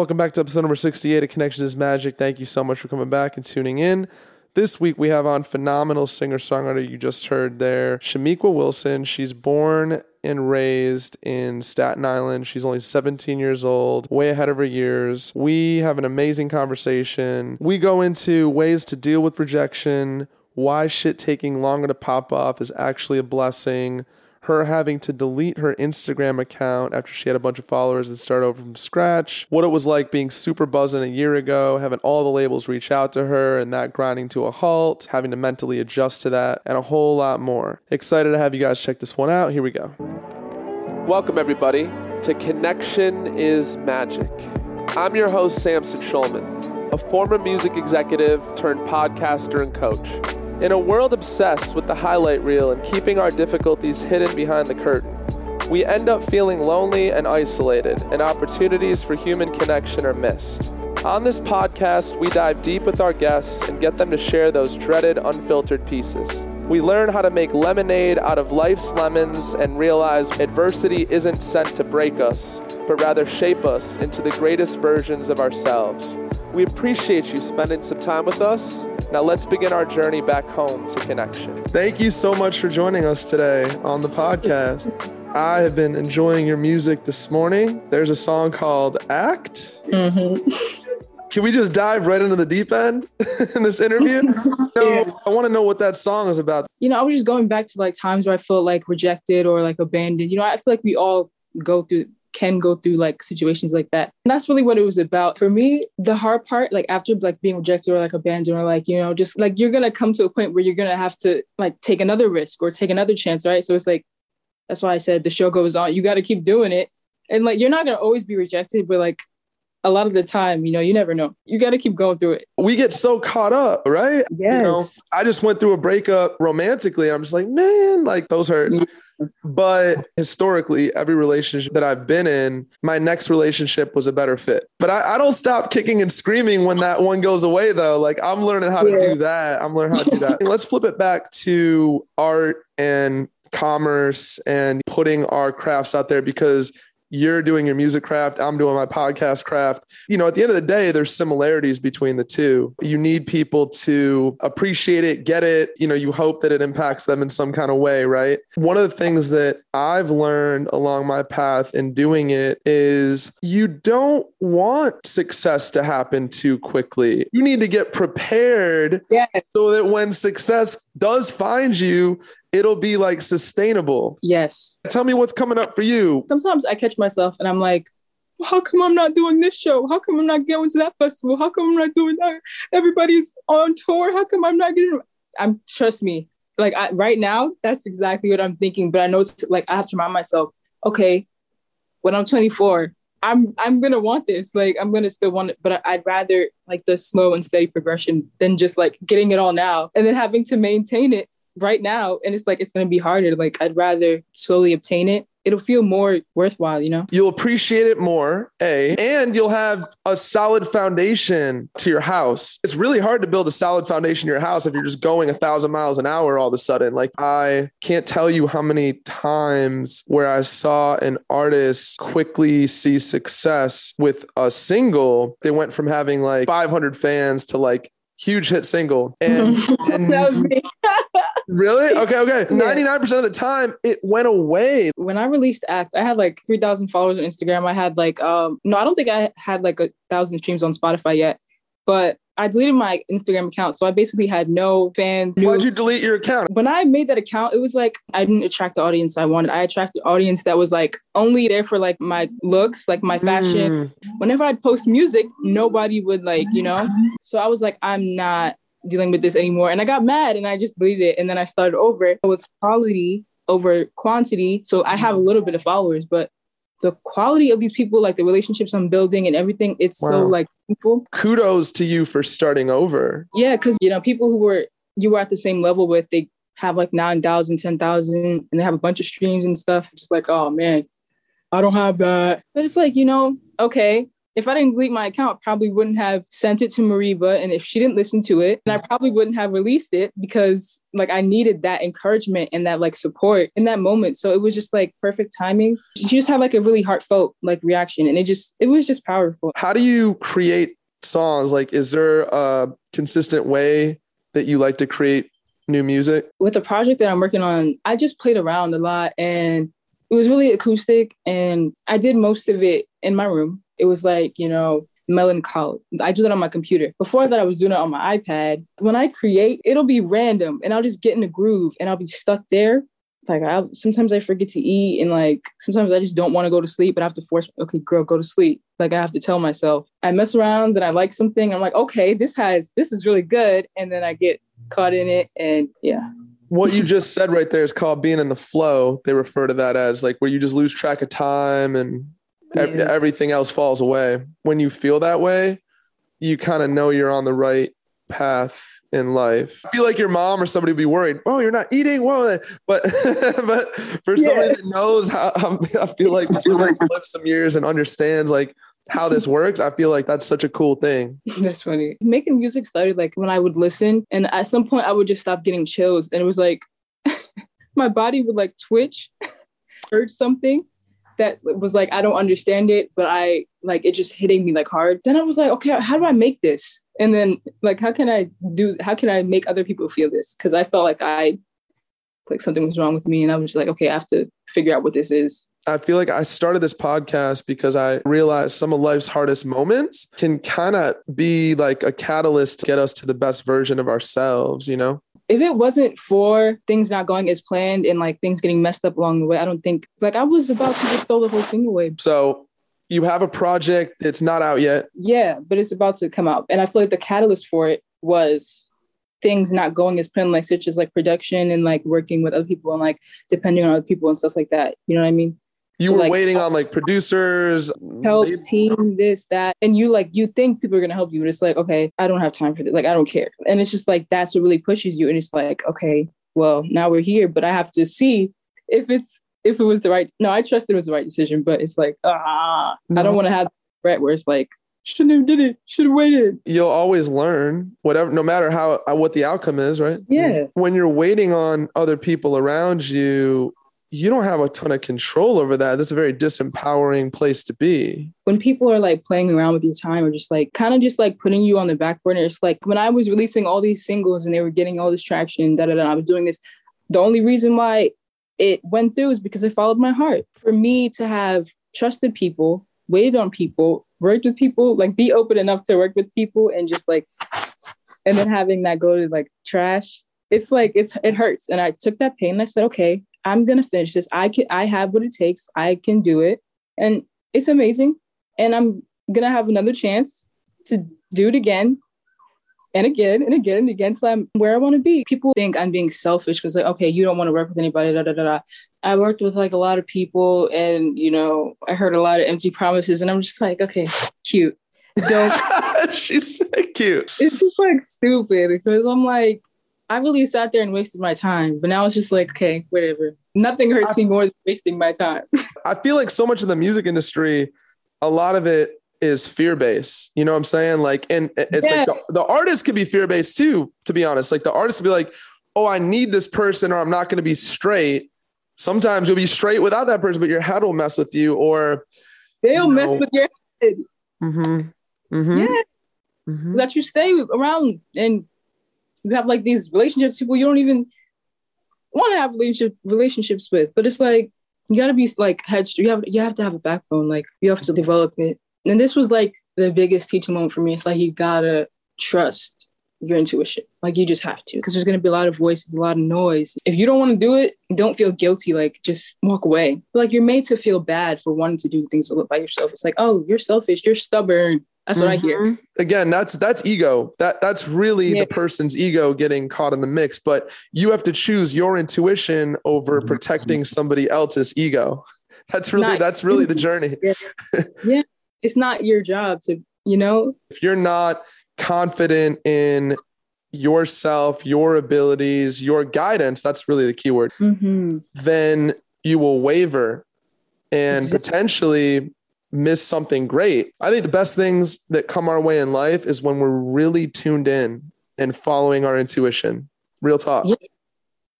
Welcome back to episode number 68 of Connection is Magic. Thank you so much for coming back and tuning in. This week we have on phenomenal singer songwriter you just heard there, Shamiqua Wilson. She's born and raised in Staten Island. She's only 17 years old, way ahead of her years. We have an amazing conversation. We go into ways to deal with rejection, why shit taking longer to pop off is actually a blessing her having to delete her Instagram account after she had a bunch of followers and start over from scratch, what it was like being super buzzing a year ago, having all the labels reach out to her and that grinding to a halt, having to mentally adjust to that, and a whole lot more. Excited to have you guys check this one out. Here we go. Welcome, everybody, to Connection is Magic. I'm your host, Samson Schulman, a former music executive turned podcaster and coach. In a world obsessed with the highlight reel and keeping our difficulties hidden behind the curtain, we end up feeling lonely and isolated, and opportunities for human connection are missed. On this podcast, we dive deep with our guests and get them to share those dreaded unfiltered pieces. We learn how to make lemonade out of life's lemons and realize adversity isn't sent to break us, but rather shape us into the greatest versions of ourselves. We appreciate you spending some time with us. Now let's begin our journey back home to connection. Thank you so much for joining us today on the podcast. I have been enjoying your music this morning. There's a song called Act. Mm-hmm. Can we just dive right into the deep end in this interview? no, yeah. I want to know what that song is about. You know, I was just going back to like times where I felt like rejected or like abandoned. You know, I feel like we all go through can go through like situations like that. And that's really what it was about. For me, the hard part, like after like being rejected or like abandoned or like, you know, just like you're gonna come to a point where you're gonna have to like take another risk or take another chance, right? So it's like that's why I said the show goes on. You gotta keep doing it. And like you're not gonna always be rejected, but like a lot of the time, you know, you never know. You got to keep going through it. We get so caught up, right? Yes. You know, I just went through a breakup romantically. I'm just like, man, like those hurt. Mm-hmm. But historically, every relationship that I've been in, my next relationship was a better fit. But I, I, don't stop kicking and screaming when that one goes away, though. Like I'm learning how to do that. I'm learning how to do that. Let's flip it back to art and commerce and putting our crafts out there because you're doing your music craft i'm doing my podcast craft. You know at the end of the day there's similarities between the two. You need people to appreciate it get it. You know you hope that it impacts them in some kind of way right? One of the things that i've learned along my path in doing it is you don't want success to happen too quickly you need to get prepared yes. so that when success does find you it'll be like sustainable. Yes. Tell me what's coming up for you. Sometimes I catch myself and I'm like, how come I'm not doing this show? How come I'm not going to that festival? How come I'm not doing that? Everybody's on tour. How come I'm not getting? I'm trust me. Like I, right now, that's exactly what I'm thinking. But I know, it's, like I have to remind myself, okay, when I'm 24, I'm I'm gonna want this. Like I'm gonna still want it, but I'd rather like the slow and steady progression than just like getting it all now and then having to maintain it right now and it's like it's to be harder like i'd rather slowly obtain it it'll feel more worthwhile, you know? You'll appreciate it more, A, and you'll have a solid foundation to your house. It's really hard to build a solid foundation to your house if you're just going a thousand miles an hour all of a sudden. Like, I can't tell you how many times where I saw an artist quickly see success with a single. They went from having like 500 fans to like huge hit single. And, and that was me. Really? Okay, okay. 99% of the time it went away. When I released Act, I had like 3,000 followers on Instagram. I had like, um, no, I don't think I had like a thousand streams on Spotify yet, but I deleted my Instagram account. So I basically had no fans. Why'd you delete your account? When I made that account, it was like I didn't attract the audience I wanted. I attracted the audience that was like only there for like my looks, like my fashion. Mm. Whenever I'd post music, nobody would like, you know? So I was like, I'm not dealing with this anymore. And I got mad and I just deleted it. And then I started over. So it's quality over quantity. So I have a little bit of followers, but the quality of these people, like the relationships I'm building and everything, it's wow. so like painful. Kudos to you for starting over. Yeah, because you know, people who were you were at the same level with, they have like 9,000, 10,000, and they have a bunch of streams and stuff. Just like, oh man, I don't have that. But it's like, you know, okay, if I didn't delete my account, I probably wouldn't have sent it to Mariba. And if she didn't listen to it, then I mm. probably wouldn't have released it because like I needed that encouragement and that like support in that moment. So it was just like perfect timing. She just had like a really heartfelt like reaction. And it just it was just powerful. How do you create songs? Like is there a consistent way that you like to create new music? With the project that I'm working on, I just played around a lot and it was really acoustic and I did most of it in my room it was like, you know, melancholy. I do that on my computer. Before that, I was doing it on my iPad. When I create, it'll be random and I'll just get in a groove and I'll be stuck there. Like I sometimes I forget to eat and like sometimes I just don't want to go to sleep, but I have to force, okay, girl, go to sleep. Like I have to tell myself. I mess around and I like something. I'm like, okay, this has this is really good. And then I get caught in it and yeah. What you just said right there is called being in the flow. They refer to that as like where you just lose track of time and yeah. everything else falls away. When you feel that way, you kind of know you're on the right path in life. I feel like your mom or somebody would be worried. Oh, you're not eating. Whoa, but but for yeah. somebody that knows how, I feel like for somebody that's lived some years and understands like how this works, I feel like that's such a cool thing. That's funny. Making music started like when I would listen, and at some point I would just stop getting chills, and it was like my body would like twitch, hurt something, that was like I don't understand it, but I like it just hitting me like hard. Then I was like, okay, how do I make this? And then like how can I do how can I make other people feel this? Because I felt like I like something was wrong with me and I was just like, okay, I have to figure out what this is. I feel like I started this podcast because I realized some of life's hardest moments can kind of be like a catalyst to get us to the best version of ourselves, you know? If it wasn't for things not going as planned and like things getting messed up along the way, I don't think like I was about to just throw the whole thing away. So you have a project that's not out yet. Yeah, but it's about to come out. And I feel like the catalyst for it was things not going as planned, like such as like production and like working with other people and like depending on other people and stuff like that. You know what I mean? You so were like, waiting on like producers help maybe. team this that and you like you think people are going to help you but it's like okay i don't have time for this like i don't care and it's just like that's what really pushes you and it's like okay well now we're here but i have to see if it's if it was the right no i trust it was the right decision but it's like ah no. i don't want to have regret where it's like shouldn't have did it should have waited you'll always learn whatever no matter how what the outcome is right yeah when you're waiting on other people around you you don't have a ton of control over that. That's a very disempowering place to be. When people are like playing around with your time or just like kind of just like putting you on the back burner, it's like when I was releasing all these singles and they were getting all this traction, da da da, I was doing this. The only reason why it went through is because I followed my heart. For me to have trusted people, waited on people, worked with people, like be open enough to work with people and just like, and then having that go to like trash, it's like, it's, it hurts. And I took that pain and I said, okay, I'm gonna finish this. I can I have what it takes. I can do it. And it's amazing. And I'm gonna have another chance to do it again and again and again and again so I'm where I want to be. People think I'm being selfish because like, okay, you don't want to work with anybody, da, da, da, da. I worked with like a lot of people and you know, I heard a lot of empty promises and I'm just like, okay, cute. Don't she's so cute. It's just like stupid because I'm like, I really sat there and wasted my time. But now it's just like, okay, whatever. Nothing hurts I, me more than wasting my time. I feel like so much of the music industry, a lot of it is fear based. You know what I'm saying? Like, and it's yeah. like the, the artist could be fear based too, to be honest. Like the artist would be like, oh, I need this person or I'm not going to be straight. Sometimes you'll be straight without that person, but your head will mess with you or they'll you know, mess with your head. Mm-hmm. Mm-hmm. Yeah. Mm-hmm. That you stay around and you have like these relationships people you don't even want to have relationship relationships with but it's like you got to be like headstrong you have you have to have a backbone like you have to develop it. And this was like the biggest teaching moment for me. It's like you gotta trust your intuition. Like you just have to because there's to be a lot of voices a lot of noise. If you don't want to do it don't feel guilty like just walk away. Like you're made to feel bad for wanting to do things by yourself. It's like oh you're selfish you're stubborn that's what mm-hmm. I hear. Mm-hmm. Again, that's that's ego. That that's really yeah. the person's ego getting caught in the mix. But you have to choose your intuition over mm-hmm. protecting somebody else's ego. That's really not, that's really the journey. Yeah. yeah. It's not your job to, you know. If you're not confident in yourself, your abilities, your guidance, that's really the key word, mm-hmm. then you will waver and exactly. potentially miss something great. I think the best things that come our way in life is when we're really tuned in and following our intuition. Real talk. Yeah.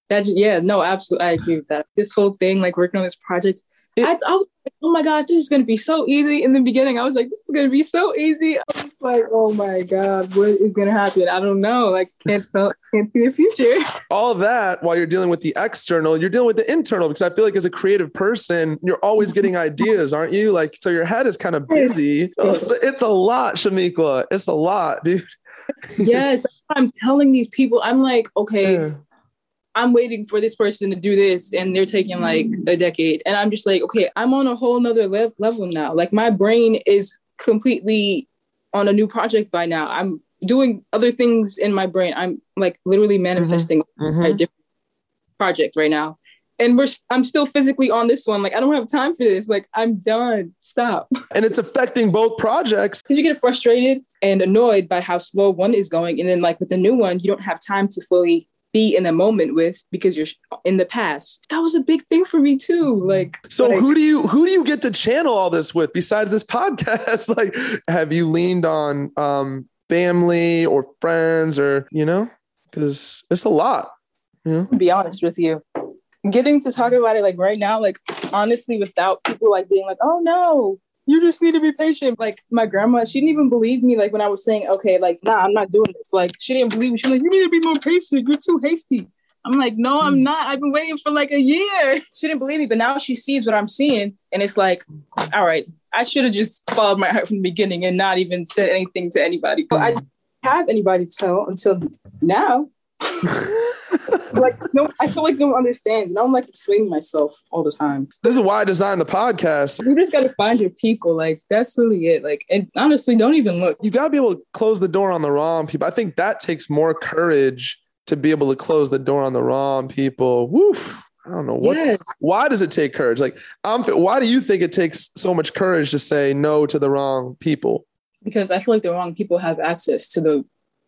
That, yeah, no, absolutely. I agree with that. This whole thing, like working on this project, it, I, I was like, oh my gosh, this is going to be so easy. In the beginning, I was like, this is going to be so easy. I was like, oh my God, what is going to happen? I don't know. Like, can't tell, can't see the future. All that while you're dealing with the external, you're dealing with the internal because I feel like as a creative person, you're always getting mm-hmm. ideas, aren't you? Like, so your head is kind of busy. Oh, so it's, it's a lot, Shamiqua. It's a lot, dude. yes. I'm telling these people, I'm like, okay. Yeah I'm waiting for this person to do this and they're taking like a decade. And I'm just like, okay, I'm on a whole nother le- level now. Like my brain is completely on a new project by now. I'm doing other things in my brain. I'm like literally mm-hmm. manifesting mm-hmm. a different project right now. And we're I'm still physically on this one. Like I don't have time for this. Like I'm done. Stop. And it's affecting both projects. Because you get frustrated and annoyed by how slow one is going. And then like with the new one, you don't have time to fully be in a moment with because you're in the past. That was a big thing for me too. Like So like, who do you who do you get to channel all this with besides this podcast? like have you leaned on um family or friends or you know cuz it's a lot. You know? be honest with you. Getting to talk about it like right now like honestly without people like being like, "Oh no, you just need to be patient. Like my grandma, she didn't even believe me. Like when I was saying, okay, like, nah, I'm not doing this. Like she didn't believe me. She's like, you need to be more patient. You're too hasty. I'm like, no, I'm hmm. not. I've been waiting for like a year. She didn't believe me, but now she sees what I'm seeing. And it's like, all right, I should have just followed my heart from the beginning and not even said anything to anybody. But I didn't have anybody to tell until now. like no, I feel like no one understands. And I'm like explaining myself all the time. This is why I designed the podcast. You just gotta find your people. Like that's really it. Like and honestly, don't even look. You gotta be able to close the door on the wrong people. I think that takes more courage to be able to close the door on the wrong people. Woof. I don't know what. Yes. Why does it take courage? Like, I'm. Why do you think it takes so much courage to say no to the wrong people? Because I feel like the wrong people have access to the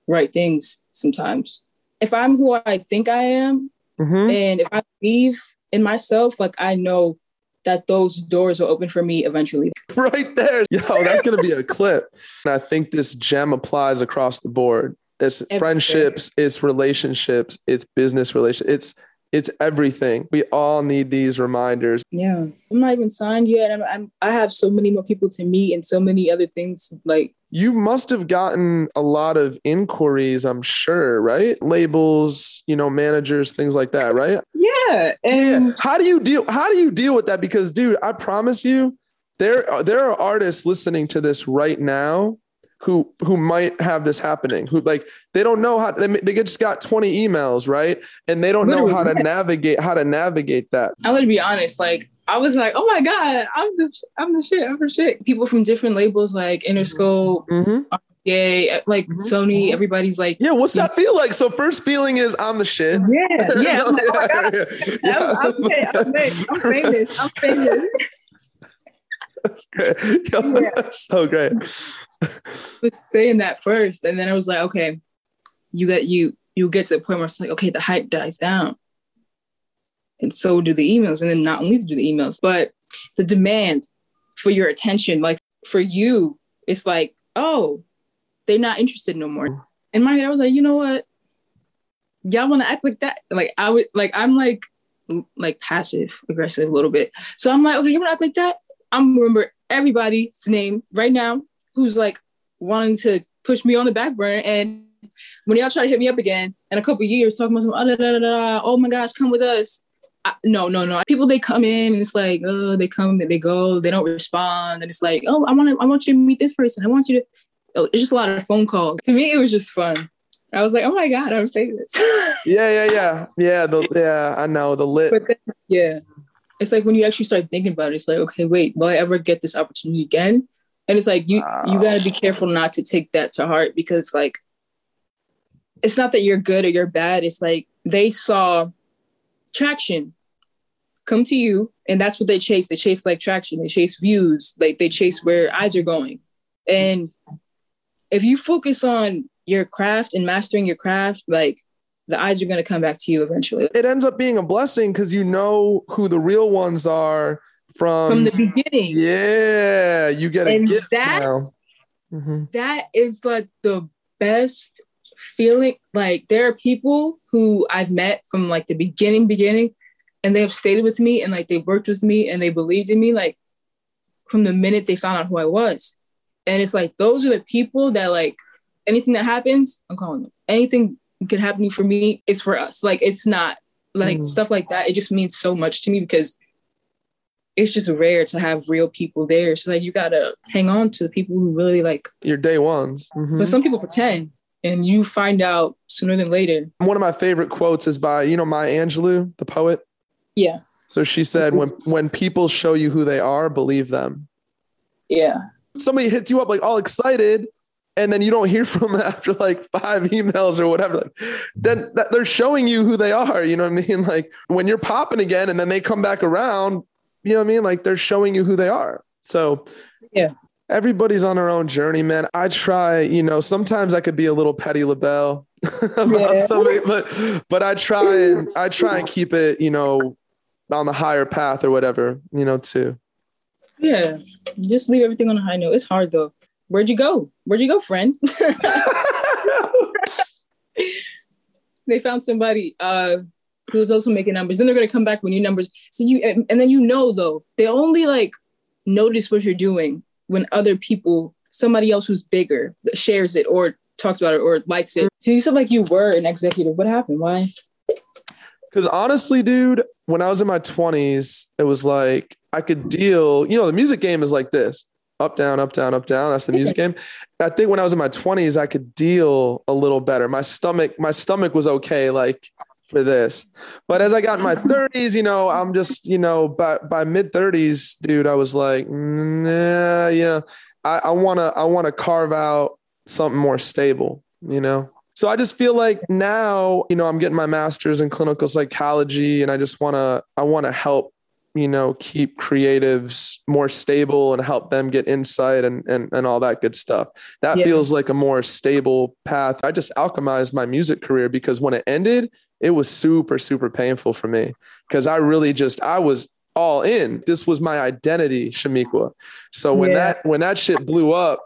right things sometimes if I'm who I think I am, mm-hmm. and if I believe in myself, like I know that those doors will open for me eventually. Right there. Yo, that's going to be a clip. And I think this gem applies across the board. It's Everything. friendships, it's relationships, it's business relations, it's it's everything. We all need these reminders. Yeah, I'm not even signed yet. I'm, I'm I have so many more people to meet and so many other things like you must have gotten a lot of inquiries, I'm sure, right? Labels, you know, managers, things like that, right? Yeah. And yeah. how do you deal how do you deal with that because dude, I promise you there there are artists listening to this right now who who might have this happening who like they don't know how they, they just got 20 emails right and they don't Literally, know how to navigate how to navigate that i'm gonna be honest like I was like, oh my god, I'm the I'm the shit. I'm the shit. People from different labels like Interscope, mm-hmm. yeah, like mm-hmm. Sony. Mm-hmm. Everybody's like, yeah. What's that feel like? So first feeling is I'm the shit. Yeah, yeah. I'm, like, oh yeah. I'm, I'm, I'm, I'm famous. I'm famous. That's great. Yo, yeah. That's so great. was saying that first, and then I was like, okay, you got you you get to the point where it's like, okay, the hype dies down and so do the emails. And then not only do the emails, but the demand for your attention, like for you, it's like, oh, they're not interested no more. In my head, I was like, you know what? Y'all want to act like that? Like I would, like I'm like, like passive aggressive a little bit. So I'm like, okay, you want to act like that? I'm remember everybody's name right now who's like wanting to push me on the back burner and when y'all try to hit me up again in a couple years talking about some oh, da, da, da, oh my gosh come with us I, no, no, no. People they come in and it's like, oh, they come and they go, they don't respond, and it's like, oh, I want to, I want you to meet this person. I want you to. Oh, it's just a lot of phone calls. To me, it was just fun. I was like, oh my god, I'm famous. yeah, yeah, yeah, yeah. The yeah, I know the lit. Then, yeah, it's like when you actually start thinking about it, it's like, okay, wait, will I ever get this opportunity again? And it's like you wow. you got to be careful not to take that to heart because like, it's not that you're good or you're bad. It's like they saw traction come to you and that's what they chase they chase like traction they chase views like they chase where eyes are going and if you focus on your craft and mastering your craft like the eyes are going to come back to you eventually it ends up being a blessing because you know who the real ones are from from the beginning. yeah, you get a gift that- now. Mhm. that is like the best feeling. Like there are people who I've met from like the beginning, beginning, and they have stayed with me and like they worked with me and they believed in me like from the minute they found out who I was. And it's like those are the people that like anything that happens, I'm calling them. Anything can happen for me, it's for us. Like it's not like Mhm. stuff like that. It just means so much to me because it's just rare to have real people there. So like you gotta hang on to the people who really like Your day ones. Mhm. but some people pretend and you find out sooner than later. One of my favorite quotes is by, you know, Maya Angelou, the poet. Yeah. So she said, when when people show you who they are, believe them. Yeah. Somebody hits you up like all excited, and then you don't hear from them after like five emails or whatever. Like, then that, they're showing you who they are. You know what I mean? Like when you're popping again, and then they come back around. You know what I mean? Like they're showing you who they are. So Yeah. Everybody's on their own journey, man. I try, you know, sometimes I could be a little petty LaBelle about Yeah. somebody, but but I try and I try and keep it, you know, on the higher path or whatever, you know, too. Yeah. Just leave everything on a high note. It's hard though. Where'd you go? Where'd you go, friend? they found somebody uh who was also making numbers. Then they're gonna come back with new numbers. So you and then you know though, they only like notice what you're doing when other people, somebody else who's bigger, shares it or talks about it or likes it. So you said like you were an executive. What happened? Why? Because honestly, dude, when I was in my 20s, it was like I could deal, you know, the music game is like this up, down, up, down, up, down. That's the music game. I think when I was in my 20s, I could deal a little better. My stomach, my stomach was okay, like for this. But as I got in my 30s, you know, I'm just, you know, by by mid 30s, dude, I was like, nah, yeah. I, I wanna, I wanna carve out something more stable, you know. So I just feel like now, you know, I'm getting my master's in clinical psychology and I just want to I want to help, you know, keep creatives more stable and help them get insight and and and all that good stuff. That Yeah. feels like a more stable path. I just alchemized my music career because when it ended, it was super super painful for me because I really just I was all in. This was my identity, Shamiqua. So when Yeah. that when that shit blew up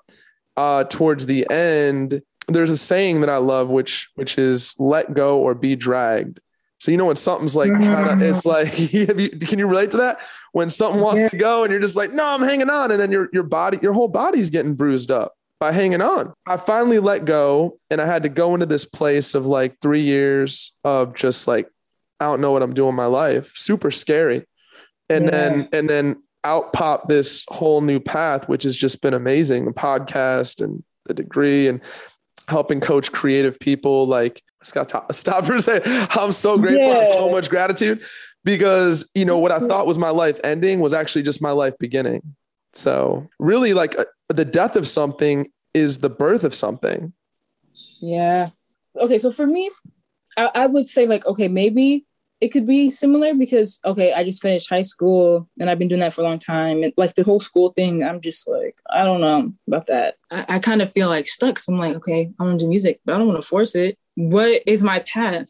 uh towards the end, there's a saying that I love, which which is let go or be dragged. So you know when something's like trying to, it's like can you relate to that? When something wants Yeah. to go and you're just like, no, I'm hanging on, and then your your body, your whole body's getting bruised up by hanging on. I finally let go, and I had to go into this place of like three years of just like I don't know what I'm doing in my life, super scary, and Yeah. then and then out pop this whole new path, which has just been amazing. The podcast and the degree and helping coach creative people. Like, I just got to stop for a second. I'm so grateful. Have so much gratitude because, you know, what I thought was my life ending was actually just my life beginning. So, really, like uh, the death of something is the birth of something. Yeah. Okay, so for me, I, I would say like, okay, maybe it could be similar because okay, I just finished high school and I've been doing that for a long time. And like the whole school thing, I'm just like, I don't know about that. I, I kind of feel like stuck. So I'm like, okay, I want to do music, but I don't want to force it. What is my path?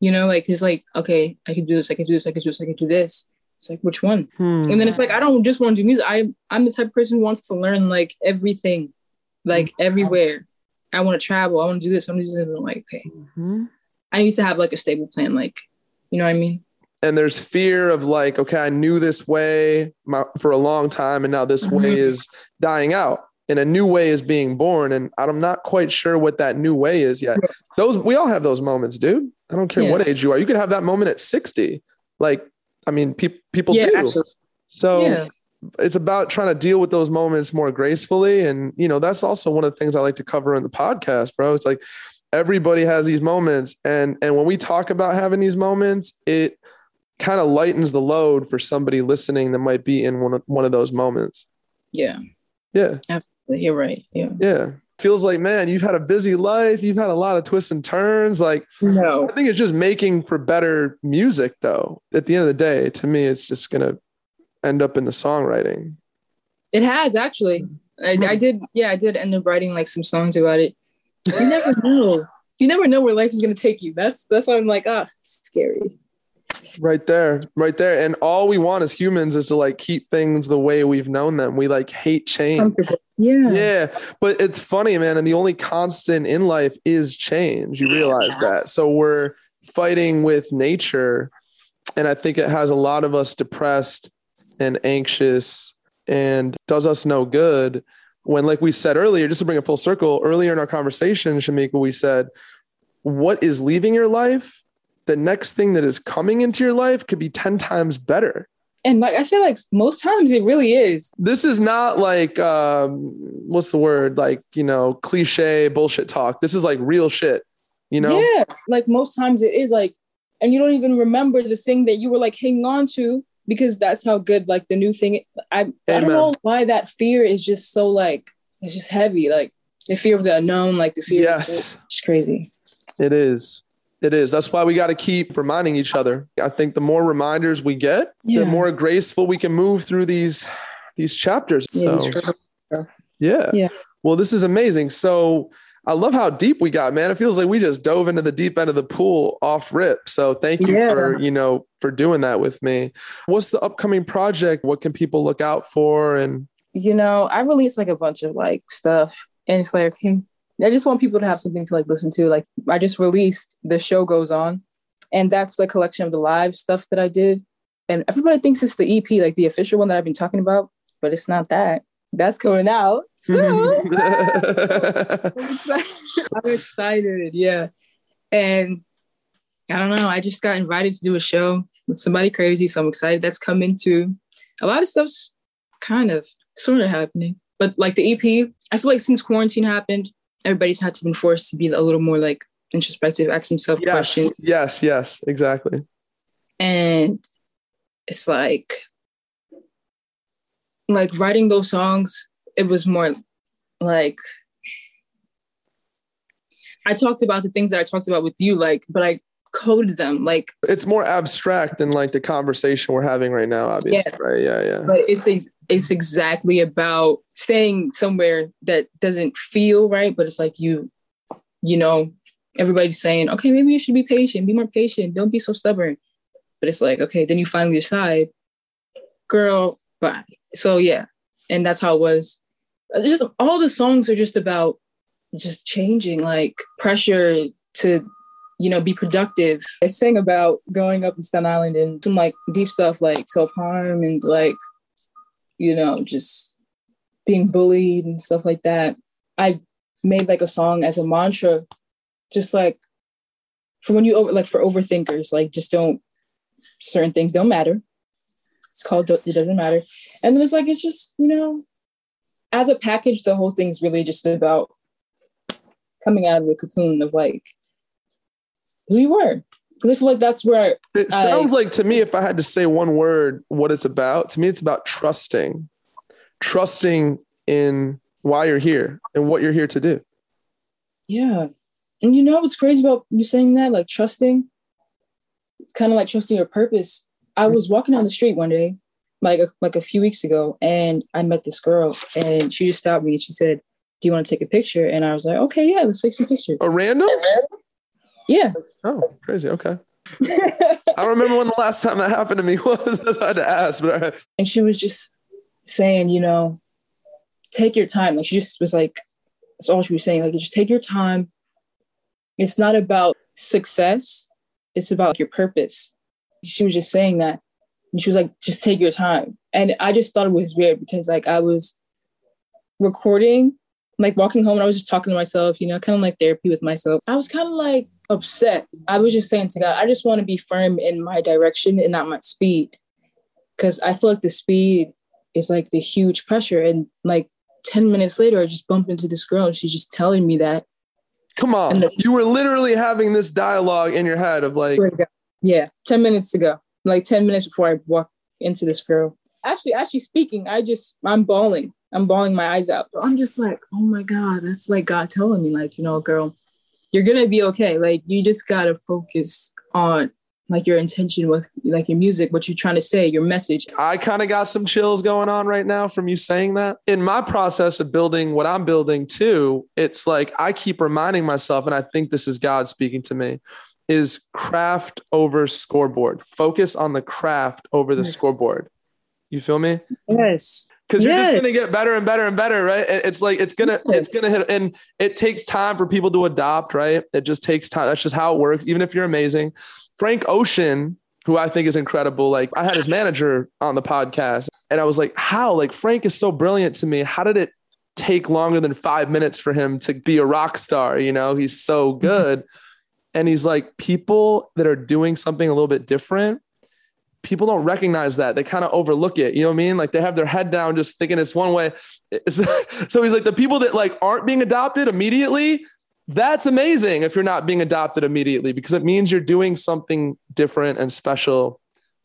You know, like it's like, okay, I can do this, I can do this, I can do this, I can do this. It's like which one? Hmm. And then it's like I don't just want to do music. I I'm the type of person who wants to learn like everything, like everywhere. I want to travel. I want to do this. I want to do this. Like, okay, Mhm. I need to have like a stable plan. Like, you know what I mean? And there's fear of like, okay, I knew this way my, for a long time, and now this way Mhm. is dying out, and a new way is being born, and I'm not quite sure what that new way is yet. Those we all have those moments, dude. I don't care Yeah. what age you are. You could have that moment at 60. Like, I mean, pe- people yeah, do. absolutely. So yeah, it's about trying to deal with those moments more gracefully. And, you know, that's also one of the things I like to cover in the podcast, bro. It's like everybody has these moments. And and when we talk about having these moments, it kind of lightens the load for somebody listening that might be in one of one of those moments. yeah. Yeah. Absolutely. You're right. Yeah. Yeah. Feels like, man, you've had a busy life. You've had a lot of twists and turns. Like, No. I think it's just making for better music, though. At the end of the day, to me, it's just going to end up in the songwriting. It has actually. I, I did. Yeah, I did end up writing like some songs about it. You never know. You never know where life is gonna take you. That's that's why I'm like, ah, scary. Right there, right there. And all we want as humans is to like keep things the way we've known them. We like hate change. Yeah. Yeah. But it's funny, man. And the only constant in life is change. You realize that. So we're fighting with nature. And I think it has a lot of us depressed and anxious and does us no good. When, like we said earlier, just to bring it full circle, earlier in our conversation, Shamiqua, we said, what is leaving your life the next thing that is coming into your life could be 10 times better. And like I feel like most times it really is. This is not like um what's the word? Like, you know, cliche bullshit talk. This is like real shit. You know? Yeah. Like most times it is like and you don't even remember the thing that you were like hanging on to because that's how good like the new thing I Amen. I don't know why that fear is just so like it's just heavy. Like the fear of the unknown, like the fear yes. it's crazy. It is. It is. That's why we got to keep reminding each other. I think the more reminders we get, yeah. the more graceful we can move through these these chapters. Yeah, so, yeah. Yeah. Well, this is amazing. So I love how deep we got, man. It feels like we just dove into the deep end of the pool off rip. So thank you yeah. for, you know, for doing that with me. What's the upcoming project? What can people look out for? And you know, I released like a bunch of like stuff and it's like I just want people to have something to like listen to. Like I just released the show goes on, and that's the collection of the live stuff that I did. And everybody thinks it's the EP, like the official one that I've been talking about, but it's not that. That's coming out soon. I'm excited. Yeah. And I don't know. I just got invited to do a show with somebody crazy. So I'm excited that's coming too. A lot of stuff's kind of sort of happening. But like the EP, I feel like since quarantine happened, everybody's had to been forced to be a little more like introspective, ask themselves yes, questions. Yes, yes, exactly. And it's like like writing those songs, it was more like I talked about the things that I talked about with you, like, but I coded them like it's more abstract than like the conversation we're having right now obviously yeah. right? Yeah yeah. But it's it's exactly about staying somewhere that doesn't feel right but it's like you you know everybody's saying okay maybe you should be patient be more patient don't be so stubborn. But it's like okay then you finally decide girl bye. So yeah and that's how it was. Just all the songs are just about just changing like pressure to you know, be productive. I sing about going up in Staten Island and some like deep stuff like self harm and like, you know, just being bullied and stuff like that. I made like a song as a mantra, just like for when you over like for overthinkers, like just don't certain things don't matter. It's called It Doesn't Matter. And it's like, it's just, you know, as a package, the whole thing's really just about coming out of the cocoon of like we were because I feel like that's where it I, sounds like to me. If I had to say one word, what it's about to me, it's about trusting, trusting in why you're here and what you're here to do. Yeah, and you know what's crazy about you saying that, like trusting. It's kind of like trusting your purpose. I was walking down the street one day, like a, like a few weeks ago, and I met this girl, and she just stopped me and she said, "Do you want to take a picture?" And I was like, "Okay, yeah, let's take some pictures." A random? Yeah. Oh, crazy. Okay. I don't remember when the last time that happened to me was. I had to ask, but and she was just saying, you know, take your time. Like she just was like, that's all she was saying. Like, just take your time. It's not about success. It's about your purpose. She was just saying that, and she was like, just take your time. And I just thought it was weird because like I was recording, like walking home, and I was just talking to myself, you know, kind of like therapy with myself. I was kind of like upset. I was just saying to God, I just want to be firm in my direction and not my speed. Cause I feel like the speed is like the huge pressure. And like 10 minutes later, I just bumped into this girl and she's just telling me that. Come on. The, you were literally having this dialogue in your head of like, yeah, 10 minutes ago, like 10 minutes before I walked into this girl. Actually, actually speaking, I just, I'm bawling. I'm bawling my eyes out. I'm just like, oh my God, that's like God telling me, like, you know, girl, you're gonna be okay. Like you just gotta focus on like your intention with like your music, what you're trying to say, your message. I kind of got some chills going on right now from you saying that. In my process of building what I'm building too, it's like I keep reminding myself, and I think this is God speaking to me, is craft over scoreboard. Focus on the craft over the Yes. scoreboard. You feel me? Yes. Because you're just gonna get better and better and better, right? It's like it's gonna it's gonna hit, and it takes time for people to adopt, right? It just takes time. That's just how it works. Even if you're amazing, Frank Ocean, who I think is incredible, like I had his manager on the podcast, and I was like, how? Like Frank is so brilliant to me. How did it take longer than five minutes for him to be a rock star? You know, he's so mm-hmm. good. And he's like, people that are doing something a little bit different people don't recognize that. They kind of overlook it. You know what I mean? Like they have their head down, just thinking it's one way. It's- so he's like, the people that like aren't being adopted immediately, that's amazing if you're not being adopted immediately because it means you're doing something different and special.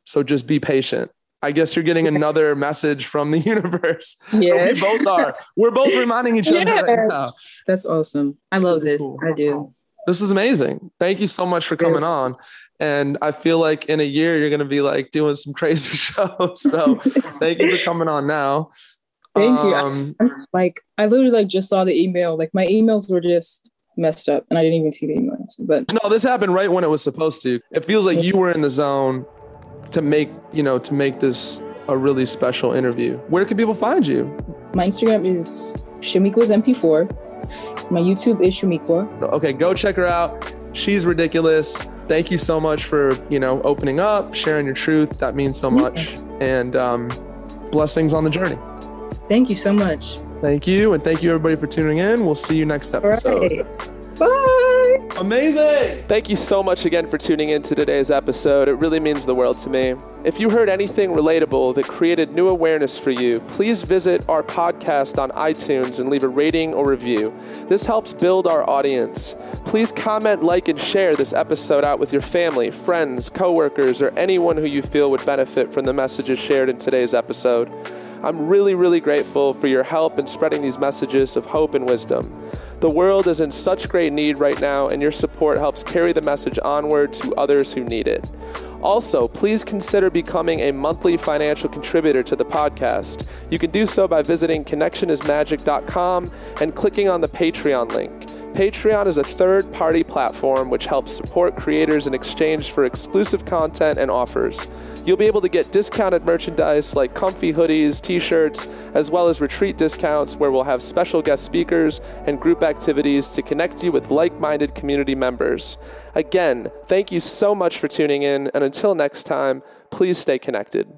So just be patient. I guess you're getting another message from the universe. Yes. We both are. We're both reminding each other Yeah. right now. That's awesome. I love this. cool. I do. This is amazing. Thank you so much for coming on. And I feel like in a year you're going to be like doing some crazy shows. So thank you for coming on now. Thank you. Um, Like I literally like just saw the email. Like my emails were just messed up and I didn't even see the emails. But no, this happened right when it was supposed to. It feels like you were in the zone to make, you know, to make this a really special interview. Where can people find you? my Instagram is Shamiqua's MP4. My YouTube is Shamiqua. Okay, go check her out. She's ridiculous. Thank you so much for, you know, opening up, sharing your truth. That means so much. And um, blessings on the journey. Thank you so much. Thank you. And thank you, everybody, for tuning in. We'll see you next episode. Right. Bye. Amazing. Thank you so much again for tuning in to today's episode. It really means the world to me. If you heard anything relatable that created new awareness for you, please visit our podcast on iTunes and leave a rating or review. This helps build our audience. Please comment, like, and share this episode out with your family, friends, coworkers, or anyone who you feel would benefit from the messages shared in today's episode. I'm really, really grateful for your help in spreading these messages of hope and wisdom. The world is in such great need right now, and your support helps carry the message onward to others who need it. Also, please consider becoming a monthly financial contributor to the podcast. You can do so by visiting connectionismagic.com and clicking on the Patreon link. Patreon is a third party platform which helps support creators in exchange for exclusive content and offers. You'll be able to get discounted merchandise like comfy hoodies, t shirts, as well as retreat discounts where we'll have special guest speakers and group activities to connect you with like minded community members. Again, thank you so much for tuning in, and until next time, please stay connected.